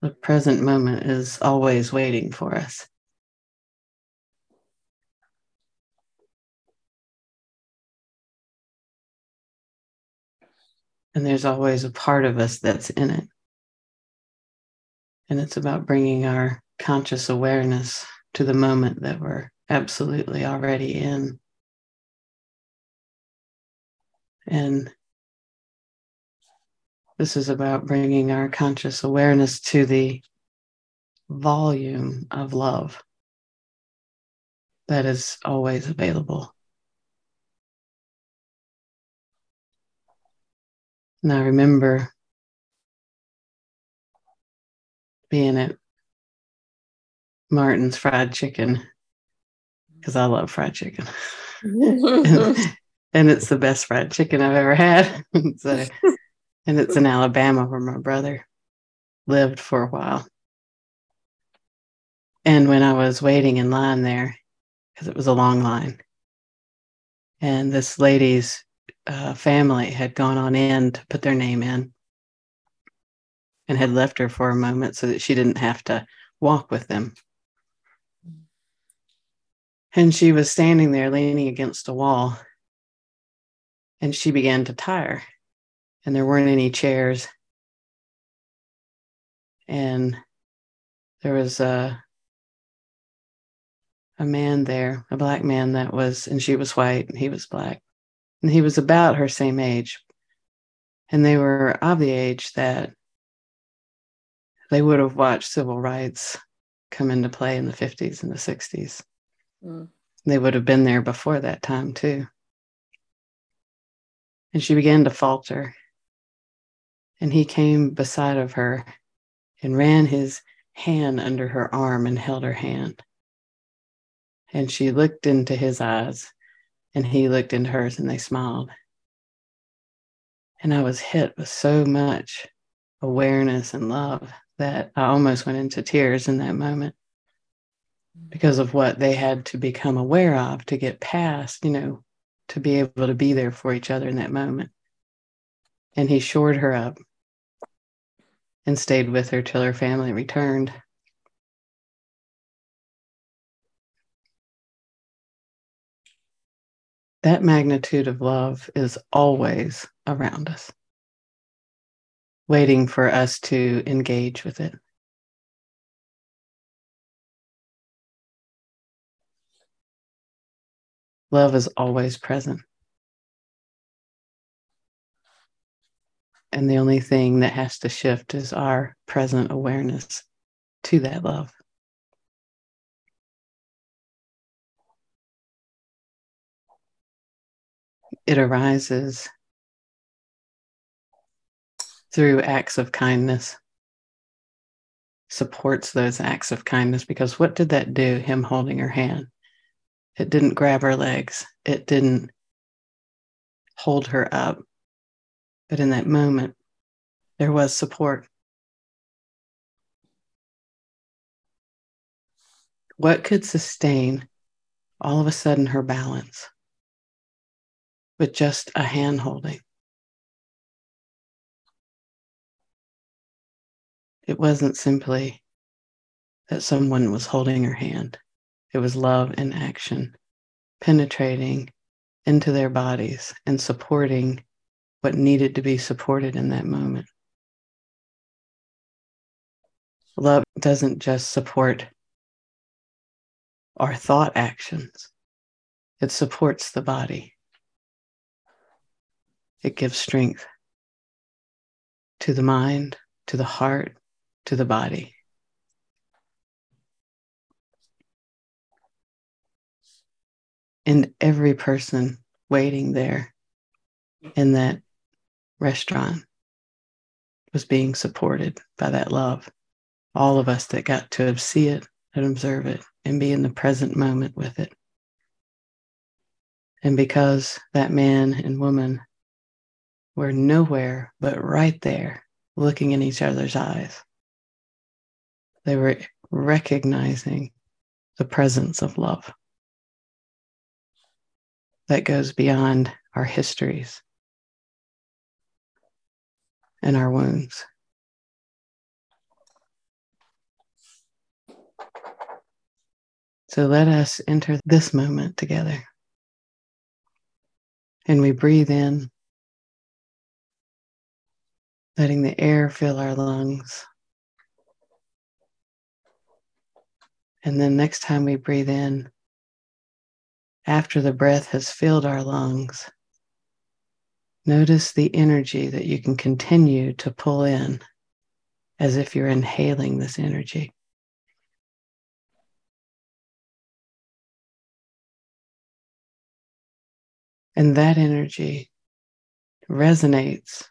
The present moment is always waiting for us. And there's always a part of us that's in it. And it's about bringing our conscious awareness to the moment that we're absolutely already in. And this is about bringing our conscious awareness to the volume of love that is always available. Now remember being at Martin's Fried Chicken because I love fried chicken. and, and, it's the best fried chicken I've ever had. so, and it's in Alabama where my brother lived for a while. And when I was waiting in line there, because it was a long line, and this lady's uh, family had gone on in to put their name in and had left her for a moment so that she didn't have to walk with them. And she was standing there leaning against a wall. And she began to tire. And there weren't any chairs. And there was a a man there, a black man that was, and she was white, and he was black. And he was about her same age. And they were of the age that they would have watched civil rights come into play in the 50s and the 60s. Mm. They would have been there before that time, too. And she began to falter. And he came beside of her and ran his hand under her arm and held her hand. And she looked into his eyes, and he looked into hers, and they smiled. And I was hit with so much awareness and love that I almost went into tears in that moment because of what they had to become aware of to get past, you know, to be able to be there for each other in that moment. And he shored her up and stayed with her till her family returned. That magnitude of love is always around us, waiting for us to engage with it. Love is always present. And the only thing that has to shift is our present awareness to that love. It arises through acts of kindness, supports those acts of kindness because what did that do, him holding her hand? It didn't grab her legs. It didn't hold her up. But in that moment, there was support. What could sustain all of a sudden her balance with just a hand holding? It wasn't simply that someone was holding her hand. It was love in action, penetrating into their bodies and supporting what needed to be supported in that moment. Love doesn't just support our thought actions, it supports the body. It gives strength to the mind, to the heart, to the body. and every person waiting there in that restaurant was being supported by that love. All of us that got to see it and observe it and be in the present moment with it. And because that man and woman were nowhere but right there, looking in each other's eyes, they were recognizing the presence of love that goes beyond our histories and our wounds. So let us enter this moment together. And we breathe in, letting the air fill our lungs. And then next time we breathe in, after the breath has filled our lungs, notice the energy that you can continue to pull in as if you're inhaling this energy. And that energy resonates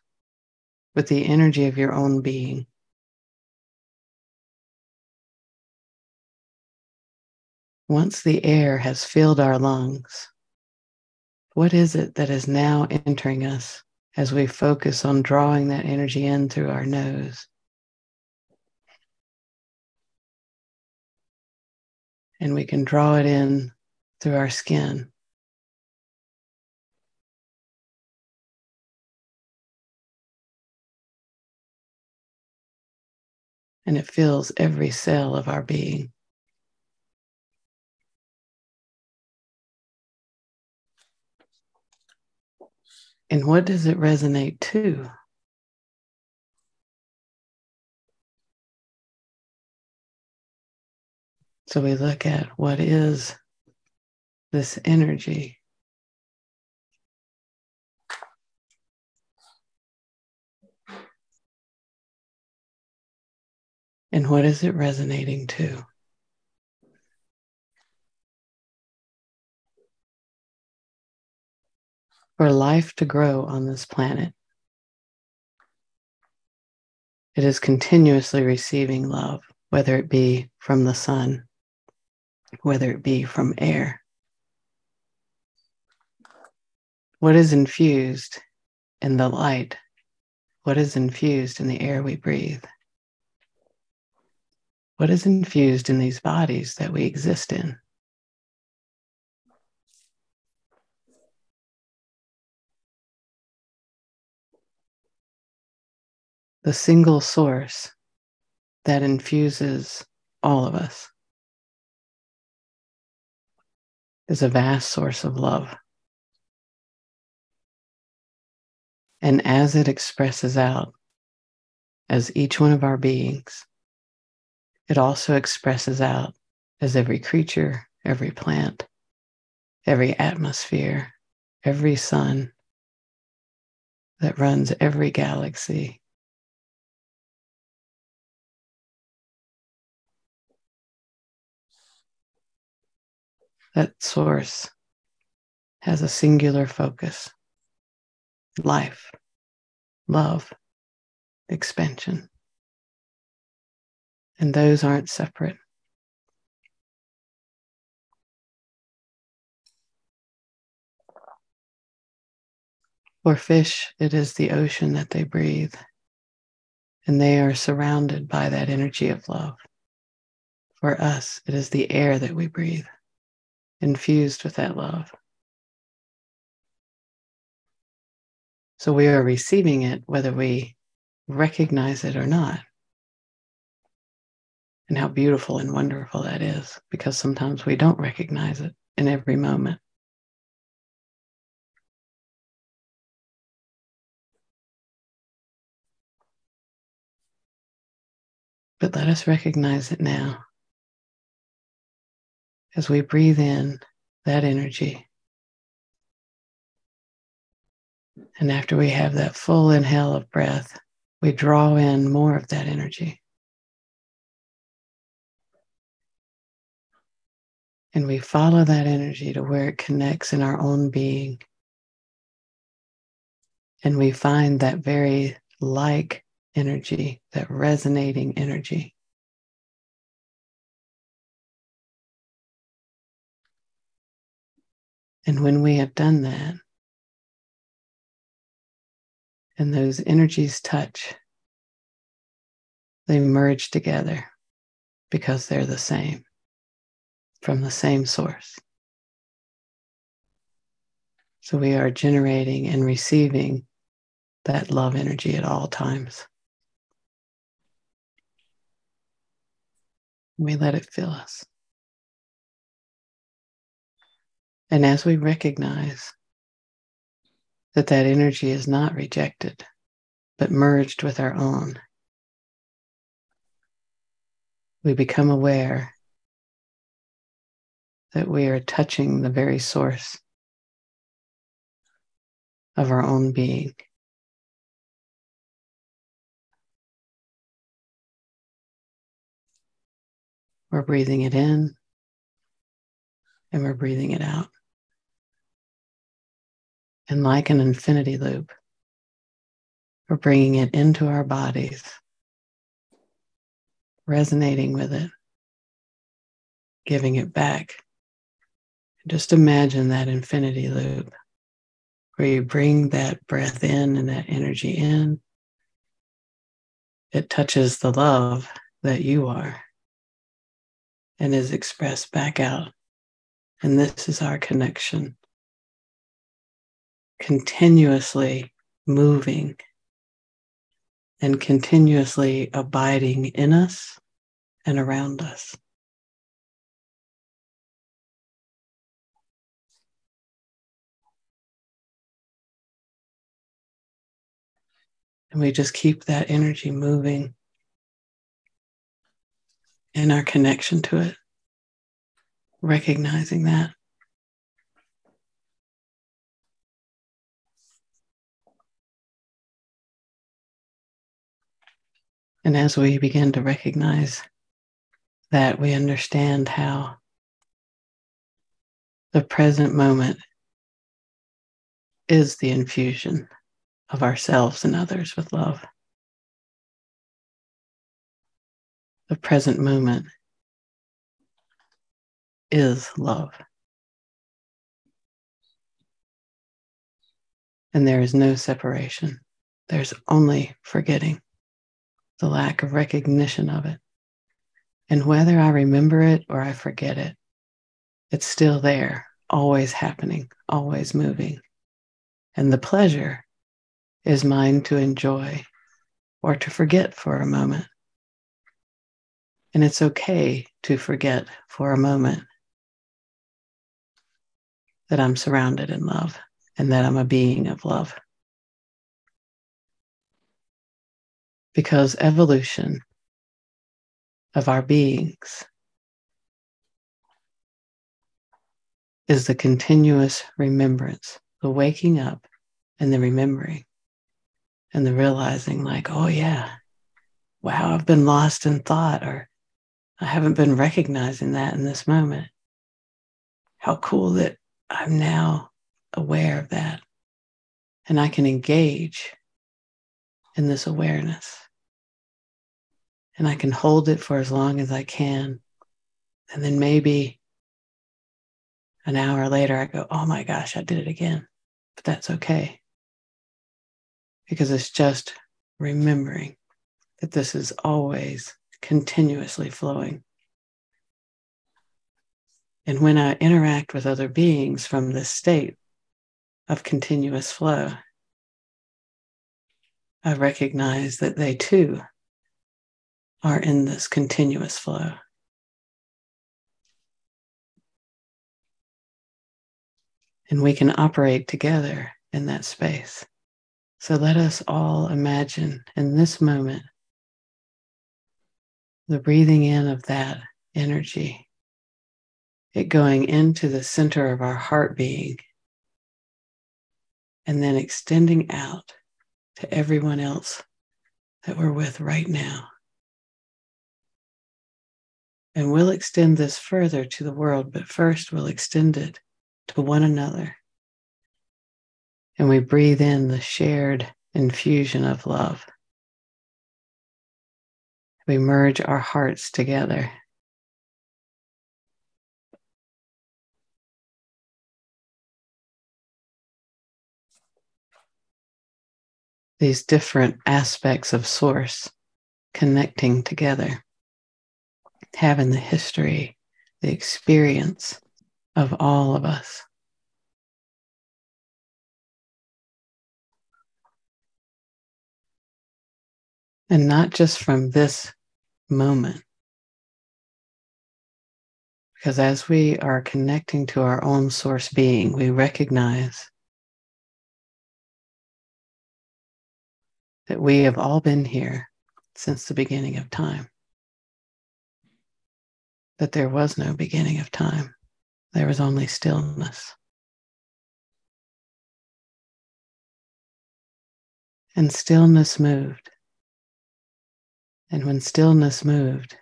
with the energy of your own being. Once the air has filled our lungs, what is it that is now entering us as we focus on drawing that energy in through our nose? And we can draw it in through our skin. And it fills every cell of our being. And what does it resonate to? So we look at what is this energy. And what is it resonating to? For life to grow on this planet. It is continuously receiving love, whether it be from the sun, whether it be from air. What is infused in the light? What is infused in the air we breathe? What is infused in these bodies that we exist in? The single source that infuses all of us is a vast source of love. And as it expresses out as each one of our beings, it also expresses out as every creature, every plant, every atmosphere, every sun that runs every galaxy that source has a singular focus life, love, expansion. And those aren't separate. For fish, it is the ocean that they breathe, and they are surrounded by that energy of love. For us, it is the air that we breathe infused with that love. So we are receiving it whether we recognize it or not. And how beautiful and wonderful that is, because sometimes we don't recognize it in every moment. But let us recognize it now as we breathe in that energy. And after we have that full inhale of breath, we draw in more of that energy. And we follow that energy to where it connects in our own being. And we find that very like energy, that resonating energy. And when we have done that, and those energies touch, they merge together because they're the same from the same source. So we are generating and receiving that love energy at all times. We let it fill us. And as we recognize that that energy is not rejected, but merged with our own, we become aware that we are touching the very source of our own being. We're breathing it in and we're breathing it out. And like an infinity loop, we're bringing it into our bodies, resonating with it, giving it back. Just imagine that infinity loop where you bring that breath in and that energy in. It touches the love that you are and is expressed back out. And this is our connection. Continuously moving and continuously abiding in us and around us. And we just keep that energy moving in our connection to it, recognizing that. And as we begin to recognize that, we understand how the present moment is the infusion of ourselves and others with love. The present moment is love. And there is no separation. There's only forgetting, the lack of recognition of it. And whether I remember it or I forget it, it's still there, always happening, always moving. And the pleasure is mine to enjoy or to forget for a moment. And it's okay to forget for a moment that I'm surrounded in love and that I'm a being of love. Because evolution of our beings is the continuous remembrance, the waking up and the remembering and the realizing, like, oh, yeah, wow, I've been lost in thought, or I haven't been recognizing that in this moment. How cool that I'm now aware of that and I can engage in this awareness. And I can hold it for as long as I can. And then maybe an hour later, I go, oh my gosh, I did it again. But that's okay because it's just remembering that this is always continuously flowing. And when I interact with other beings from this state of continuous flow, I recognize that they too are in this continuous flow. And we can operate together in that space. So let us all imagine in this moment the breathing in of that energy, it going into the center of our heart being, and then extending out to everyone else that we're with right now. And we'll extend this further to the world, but first we'll extend it to one another and we breathe in the shared infusion of love. We merge our hearts together. These different aspects of Source connecting together, having the history, the experience of all of us. And not just from this moment, Because as we are connecting to our own source being, we recognize that we have all been here since the beginning of time. That there was no beginning of time, there was only stillness. And stillness moved. And when stillness moved,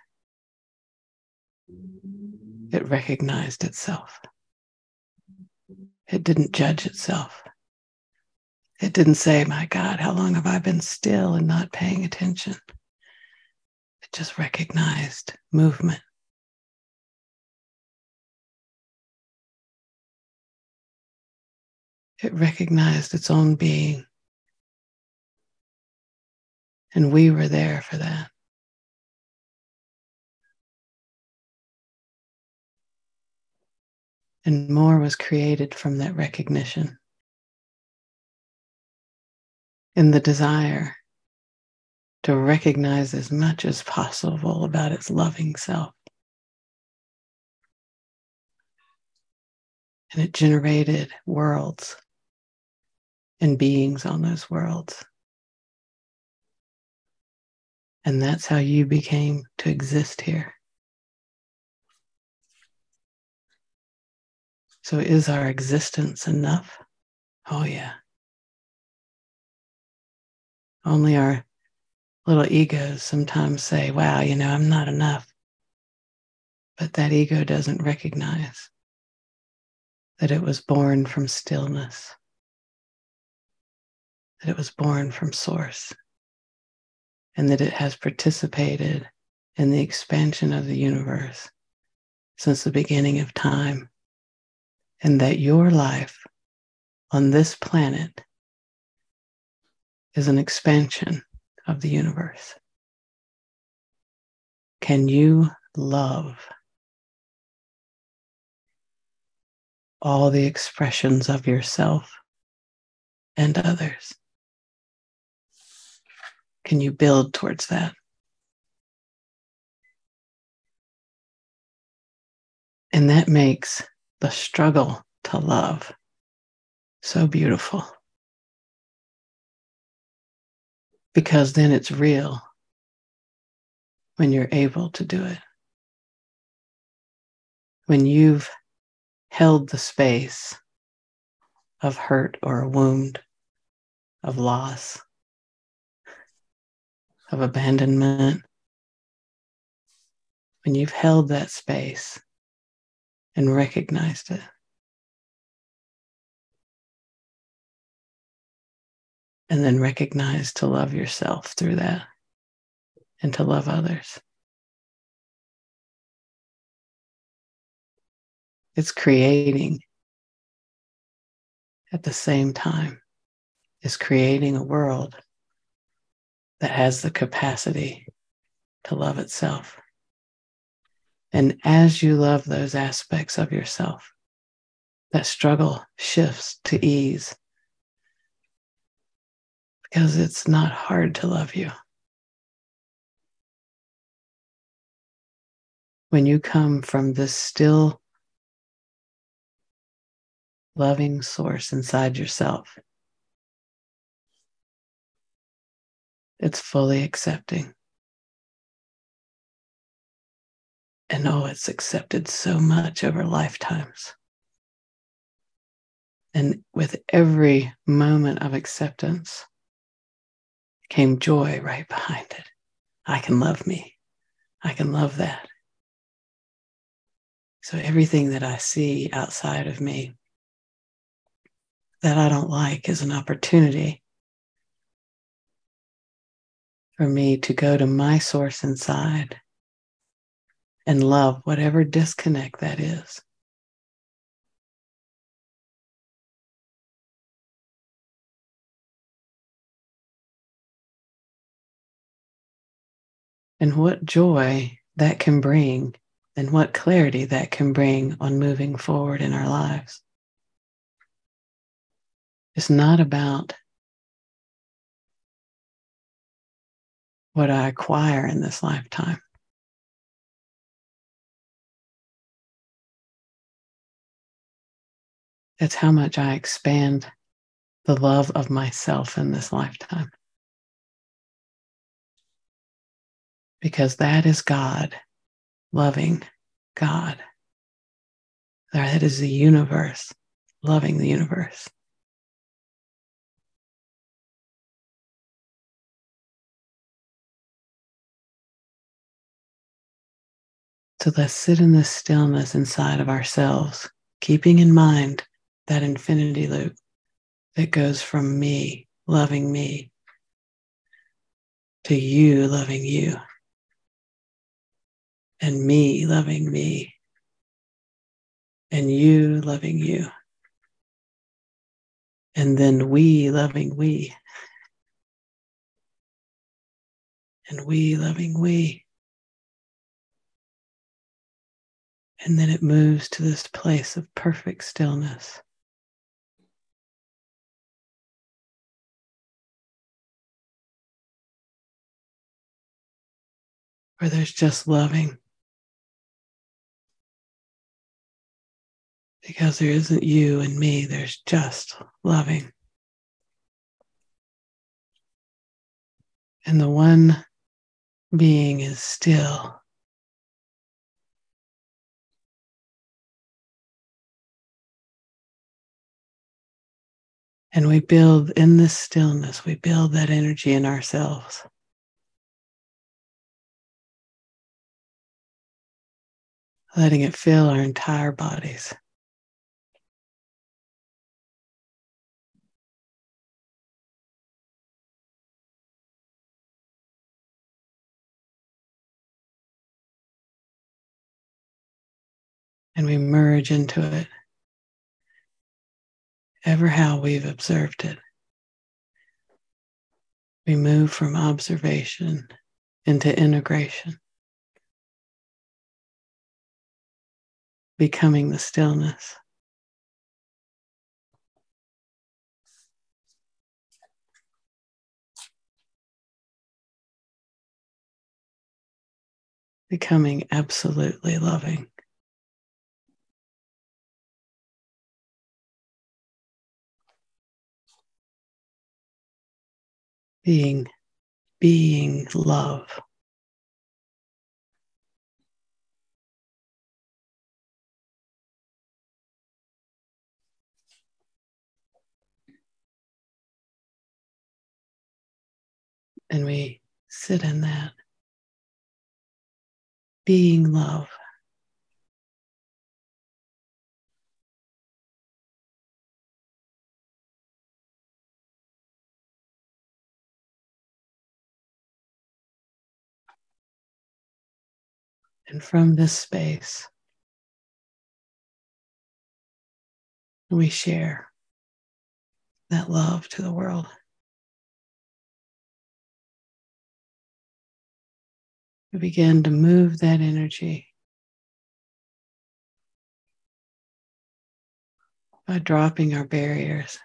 it recognized itself. It didn't judge itself. It didn't say, My God, how long have I been still and not paying attention? It just recognized movement. It recognized its own being. And we were there for that. And more was created from that recognition. In the desire to recognize as much as possible about its loving self. And it generated worlds and beings on those worlds. And that's how you became to exist here. So, is our existence enough? Oh, yeah. Only our little egos sometimes say, wow, you know, I'm not enough. But that ego doesn't recognize that it was born from stillness, that it was born from source, and that it has participated in the expansion of the universe since the beginning of time and that your life on this planet is an expansion of the universe. Can you love all the expressions of yourself and others? Can you build towards that? And that makes the struggle to love. So beautiful. Because then it's real when you're able to do it. When you've held the space of hurt or a wound, of loss, of abandonment, when you've held that space and recognized it. And then recognize to love yourself through that and to love others. It's creating at the same time, is creating a world that has the capacity to love itself. And as you love those aspects of yourself, that struggle shifts to ease because it's not hard to love you. When you come from this still loving source inside yourself, it's fully accepting. And oh, it's accepted so much over lifetimes. And with every moment of acceptance came joy right behind it. I can love me. I can love that. So everything that I see outside of me that I don't like is an opportunity for me to go to my source inside and love whatever disconnect that is. And what joy that can bring, and what clarity that can bring on moving forward in our lives. It's not about what I acquire in this lifetime. It's how much I expand the love of myself in this lifetime. Because that is God, loving God. That is the universe, loving the universe. So let's sit in this stillness inside of ourselves, keeping in mind that infinity loop that goes from me loving me to you loving you and me loving me and you loving you and then we loving we and we loving we and then it moves to this place of perfect stillness where there's just loving. Because there isn't you and me, there's just loving. And the one being is still. And we build in this stillness, we build that energy in ourselves. letting it fill our entire bodies. And we merge into it ever how we've observed it. We move from observation into integration. becoming the stillness. Becoming absolutely loving. Being, being love. and we sit in that being love. And from this space, we share that love to the world. We begin to move that energy by dropping our barriers,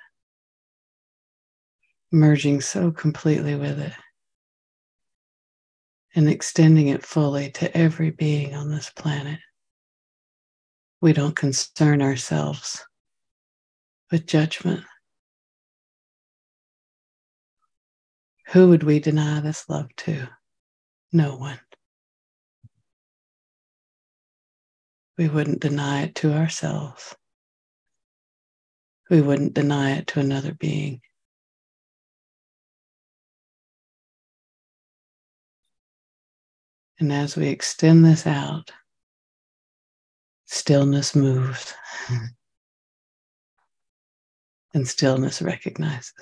merging so completely with it, and extending it fully to every being on this planet. We don't concern ourselves with judgment. Who would we deny this love to? No one. We wouldn't deny it to ourselves. We wouldn't deny it to another being. And as we extend this out, stillness moves. and stillness recognizes.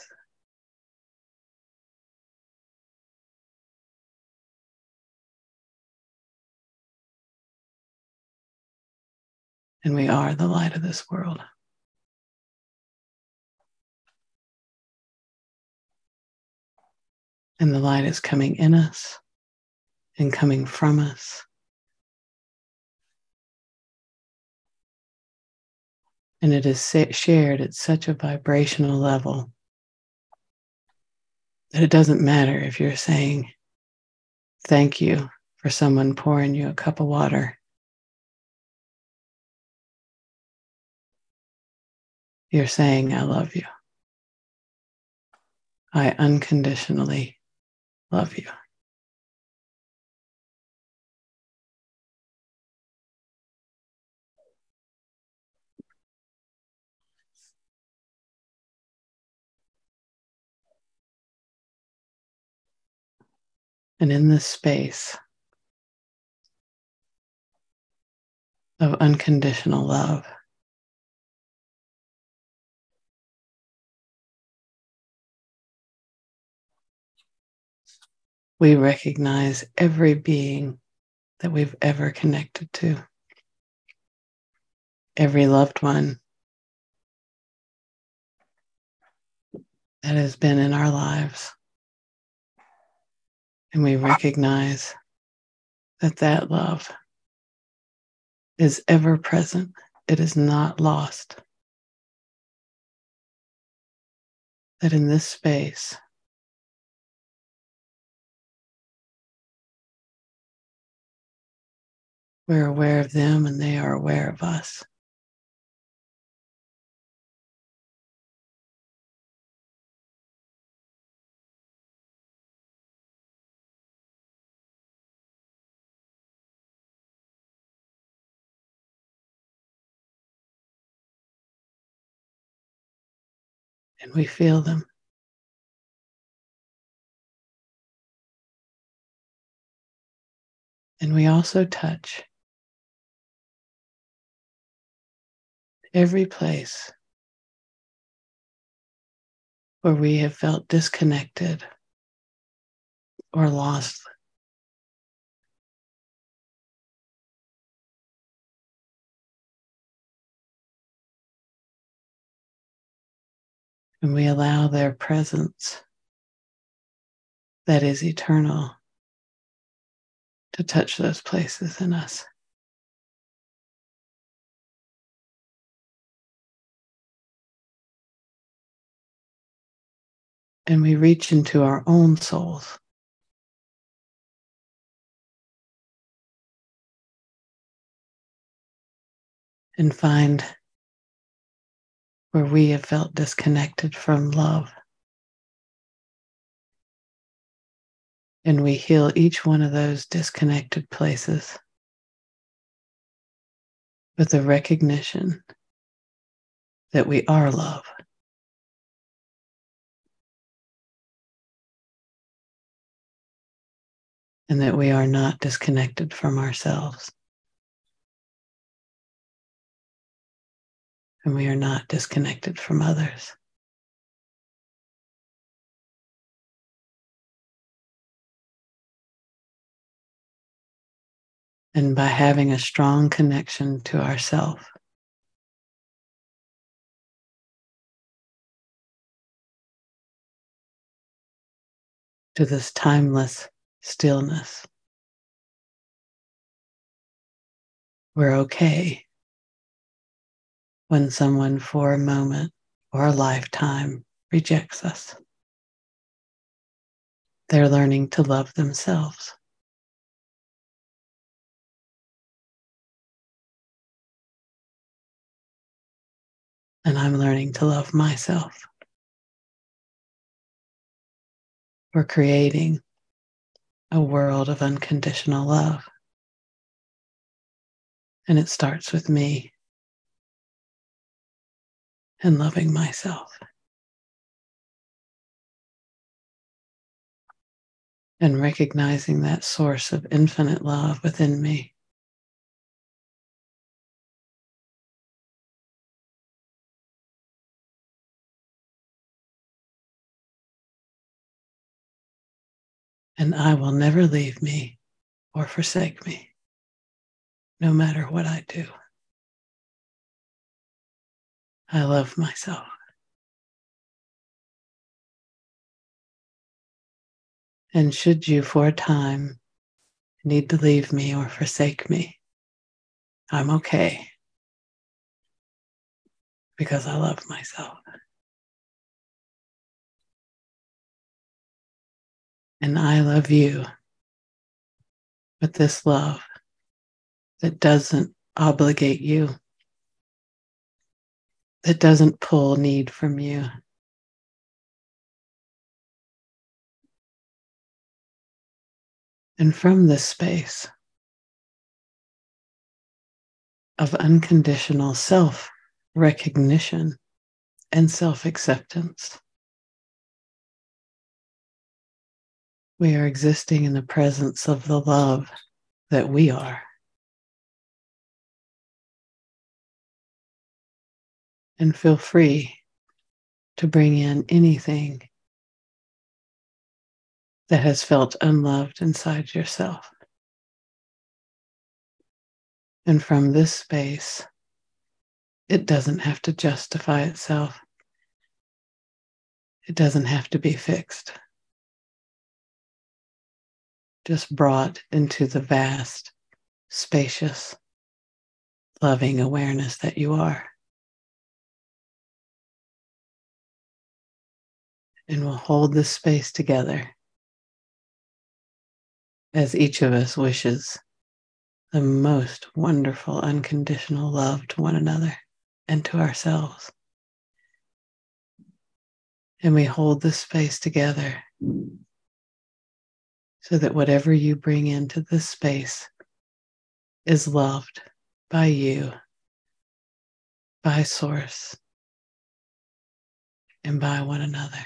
and we are the light of this world. And the light is coming in us and coming from us. And it is shared at such a vibrational level that it doesn't matter if you're saying thank you for someone pouring you a cup of water You're saying, I love you. I unconditionally love you. And in this space of unconditional love, we recognize every being that we've ever connected to, every loved one that has been in our lives. And we recognize that that love is ever present, it is not lost. That in this space, we're aware of them and they are aware of us. And we feel them. And we also touch every place where we have felt disconnected or lost. And we allow their presence that is eternal to touch those places in us. And we reach into our own souls. And find where we have felt disconnected from love. And we heal each one of those disconnected places with the recognition that we are love. And that we are not disconnected from ourselves. And we are not disconnected from others. And by having a strong connection to ourself, to this timeless stillness, we're okay when someone for a moment or a lifetime rejects us. They're learning to love themselves. And I'm learning to love myself. We're creating a world of unconditional love. And it starts with me and loving myself. And recognizing that source of infinite love within me. And I will never leave me or forsake me, no matter what I do. I love myself. And should you for a time need to leave me or forsake me, I'm okay because I love myself. And I love you with this love that doesn't obligate you that doesn't pull need from you. And from this space of unconditional self recognition and self acceptance, we are existing in the presence of the love that we are. And feel free to bring in anything that has felt unloved inside yourself. And from this space, it doesn't have to justify itself. It doesn't have to be fixed. Just brought into the vast, spacious, loving awareness that you are. And we'll hold this space together as each of us wishes the most wonderful unconditional love to one another and to ourselves. And we hold this space together so that whatever you bring into this space is loved by you, by Source, and by one another.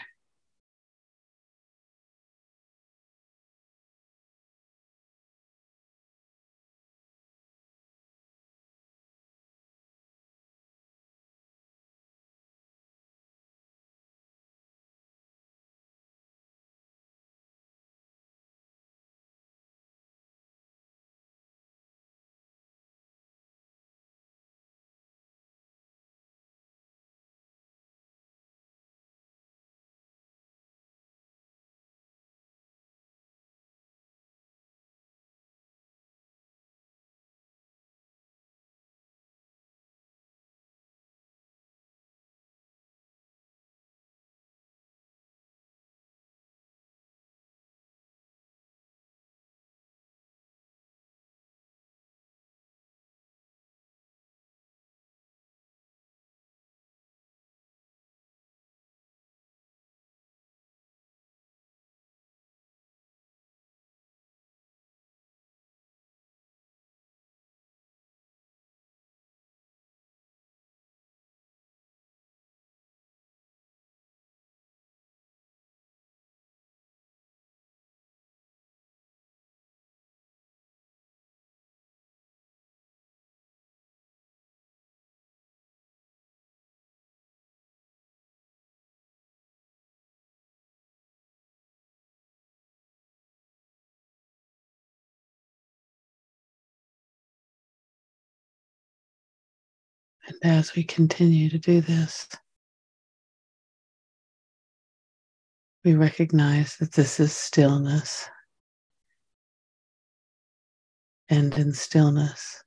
And as we continue to do this, we recognize that this is stillness. And in stillness,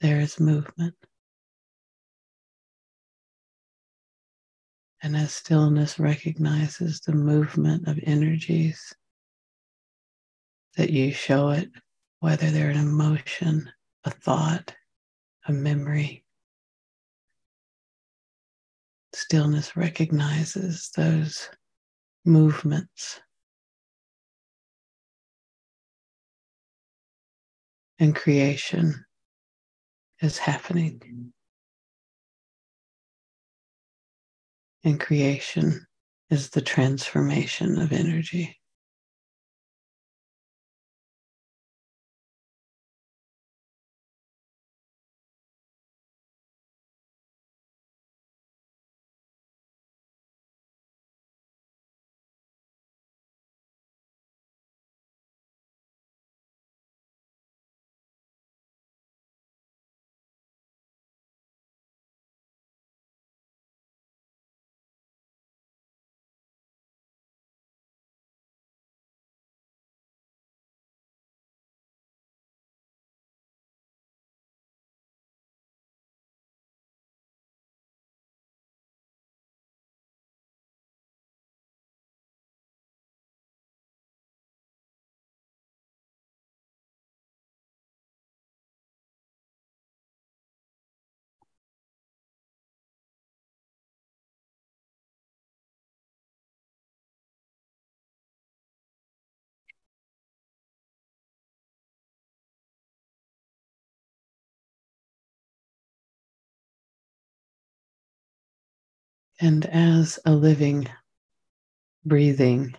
there is movement. And as stillness recognizes the movement of energies, that you show it, whether they're an emotion, a thought, a memory. Stillness recognizes those movements. And creation is happening. And creation is the transformation of energy. And as a living, breathing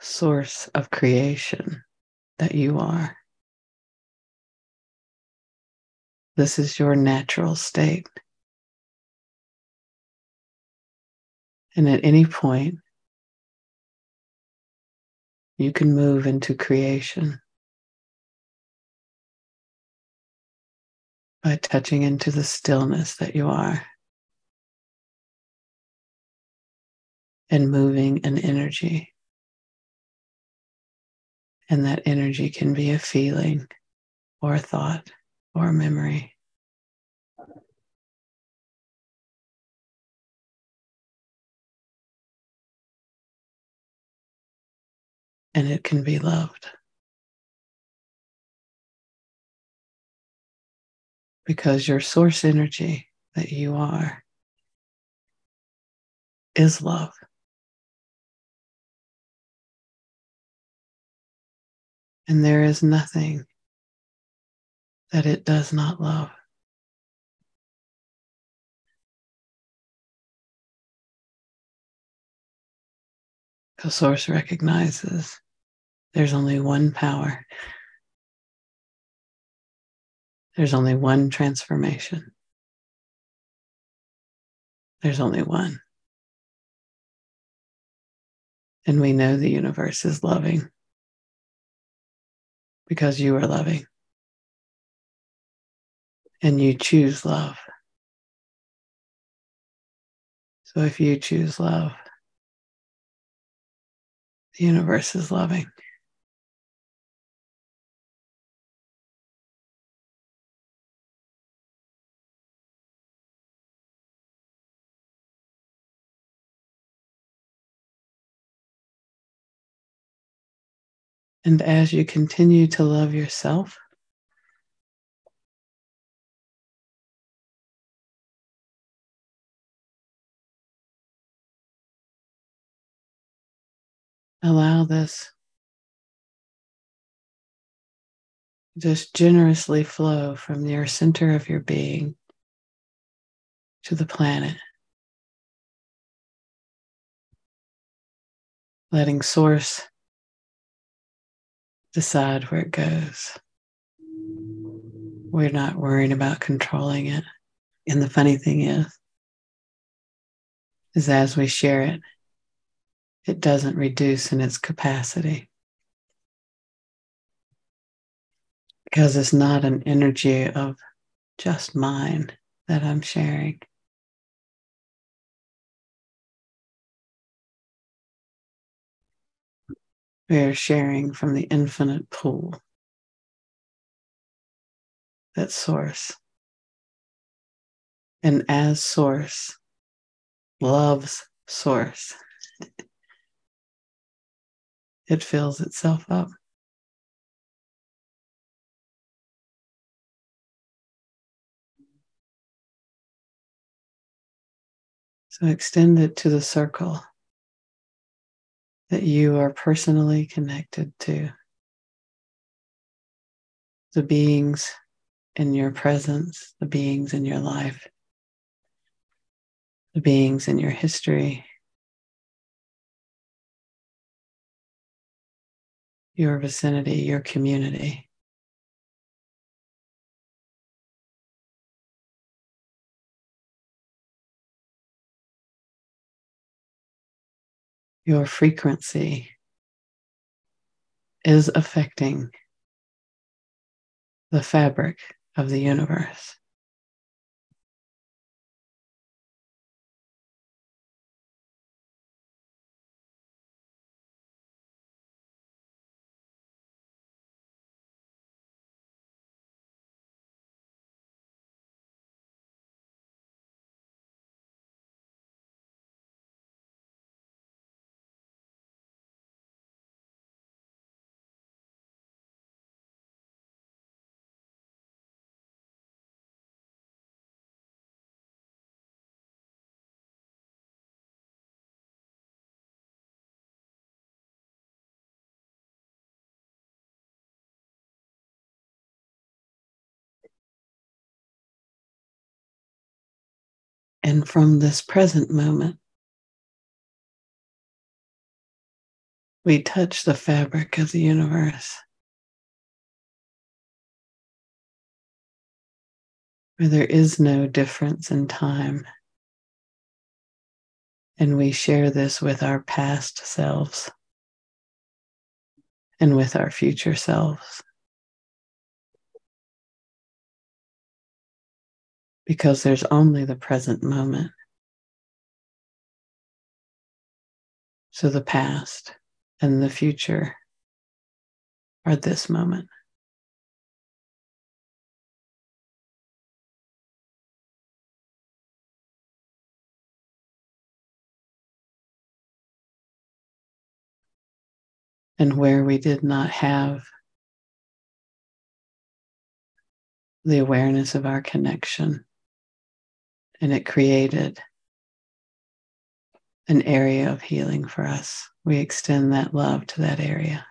source of creation that you are, this is your natural state. And at any point, you can move into creation by touching into the stillness that you are and moving an energy. And that energy can be a feeling or a thought or a memory. And it can be loved. because your source energy that you are is love. And there is nothing that it does not love. The source recognizes there's only one power there's only one transformation. There's only one. And we know the universe is loving because you are loving. And you choose love. So if you choose love, the universe is loving. And as you continue to love yourself, allow this just generously flow from your center of your being to the planet. Letting source decide where it goes. We're not worrying about controlling it. And the funny thing is, is as we share it, it doesn't reduce in its capacity. Because it's not an energy of just mine that I'm sharing. We are sharing from the infinite pool that source. And as source loves source, it fills itself up. So extend it to the circle that you are personally connected to. The beings in your presence, the beings in your life, the beings in your history, your vicinity, your community. Your frequency is affecting the fabric of the universe. And from this present moment, we touch the fabric of the universe. Where there is no difference in time. And we share this with our past selves and with our future selves. Because there's only the present moment. So the past and the future are this moment. and where we did not have the awareness of our connection. And it created an area of healing for us. We extend that love to that area.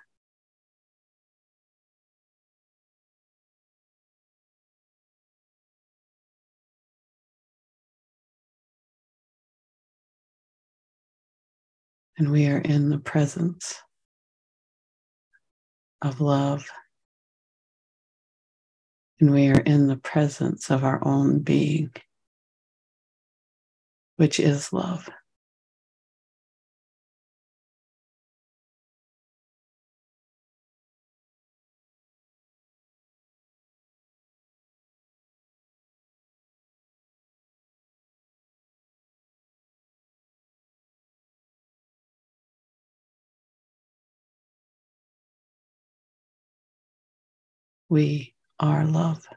And we are in the presence of love. And we are in the presence of our own being, which is love. We are love.